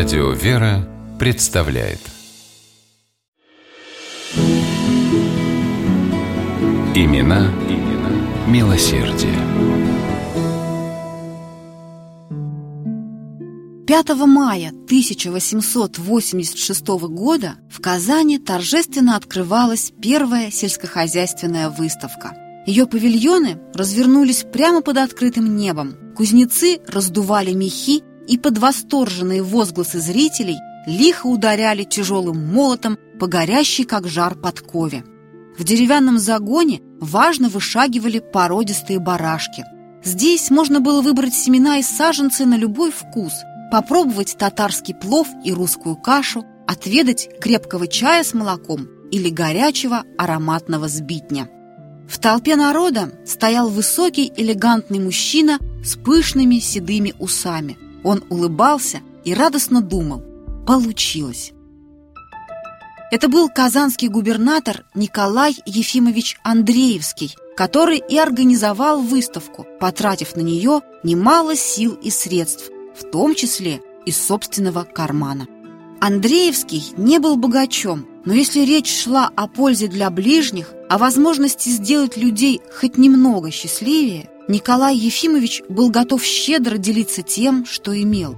Радио «Вера» представляет Имена, имена милосердие. 5 мая 1886 года в Казани торжественно открывалась первая сельскохозяйственная выставка. Ее павильоны развернулись прямо под открытым небом. Кузнецы раздували мехи и под восторженные возгласы зрителей лихо ударяли тяжелым молотом по горящей, как жар, подкове. В деревянном загоне важно вышагивали породистые барашки. Здесь можно было выбрать семена и саженцы на любой вкус, попробовать татарский плов и русскую кашу, отведать крепкого чая с молоком или горячего ароматного сбитня. В толпе народа стоял высокий элегантный мужчина с пышными седыми усами – он улыбался и радостно думал. Получилось. Это был казанский губернатор Николай Ефимович Андреевский, который и организовал выставку, потратив на нее немало сил и средств, в том числе из собственного кармана. Андреевский не был богачом, но если речь шла о пользе для ближних, о возможности сделать людей хоть немного счастливее, Николай Ефимович был готов щедро делиться тем, что имел.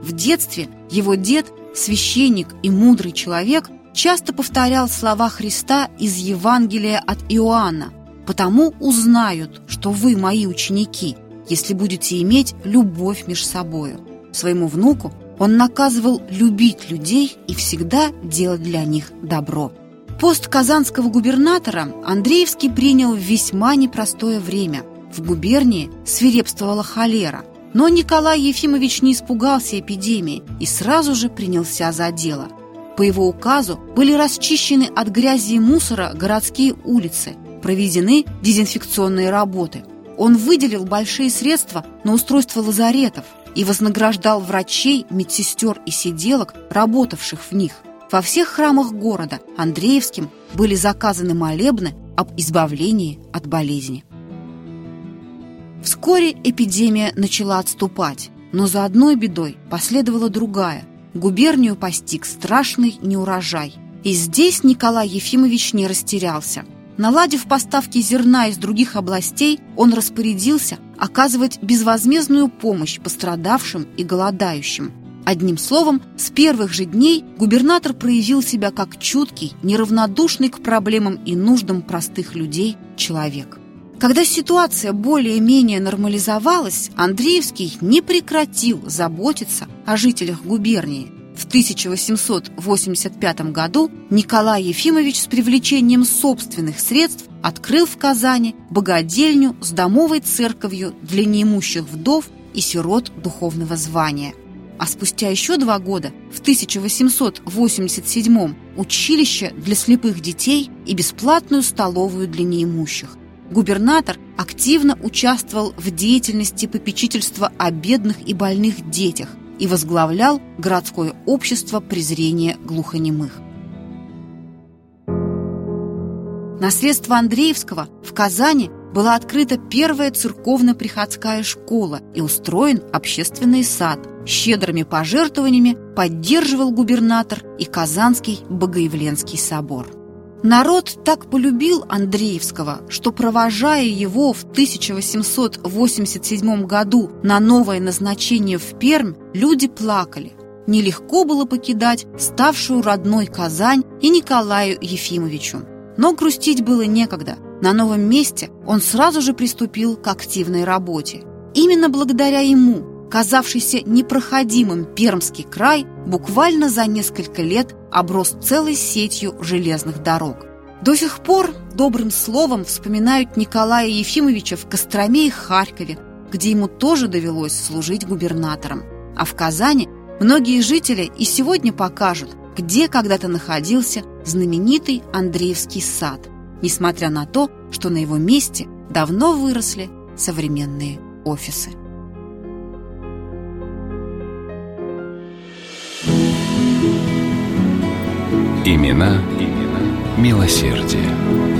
В детстве его дед, священник и мудрый человек, часто повторял слова Христа из Евангелия от Иоанна «Потому узнают, что вы мои ученики, если будете иметь любовь между собою». Своему внуку он наказывал любить людей и всегда делать для них добро. Пост казанского губернатора Андреевский принял в весьма непростое время – в губернии свирепствовала холера, но Николай Ефимович не испугался эпидемии и сразу же принялся за дело. По его указу были расчищены от грязи и мусора городские улицы, проведены дезинфекционные работы. Он выделил большие средства на устройство лазаретов и вознаграждал врачей, медсестер и сиделок, работавших в них. Во всех храмах города Андреевским были заказаны молебны об избавлении от болезни. Вскоре эпидемия начала отступать, но за одной бедой последовала другая. Губернию постиг страшный неурожай. И здесь Николай Ефимович не растерялся. Наладив поставки зерна из других областей, он распорядился оказывать безвозмездную помощь пострадавшим и голодающим. Одним словом, с первых же дней губернатор проявил себя как чуткий, неравнодушный к проблемам и нуждам простых людей человек. Когда ситуация более-менее нормализовалась, Андреевский не прекратил заботиться о жителях губернии. В 1885 году Николай Ефимович с привлечением собственных средств открыл в Казани богадельню с домовой церковью для неимущих вдов и сирот духовного звания. А спустя еще два года, в 1887 училище для слепых детей и бесплатную столовую для неимущих – Губернатор активно участвовал в деятельности попечительства о бедных и больных детях и возглавлял городское общество презрения глухонемых. На средства Андреевского в Казани была открыта первая церковно-приходская школа и устроен общественный сад. Щедрыми пожертвованиями поддерживал губернатор и Казанский Богоявленский собор. Народ так полюбил Андреевского, что, провожая его в 1887 году на новое назначение в Пермь, люди плакали. Нелегко было покидать ставшую родной Казань и Николаю Ефимовичу. Но грустить было некогда. На новом месте он сразу же приступил к активной работе. Именно благодаря ему казавшийся непроходимым Пермский край буквально за несколько лет оброс целой сетью железных дорог. До сих пор добрым словом вспоминают Николая Ефимовича в Костроме и Харькове, где ему тоже довелось служить губернатором. А в Казани многие жители и сегодня покажут, где когда-то находился знаменитый Андреевский сад, несмотря на то, что на его месте давно выросли современные офисы. Имена, имена милосердие.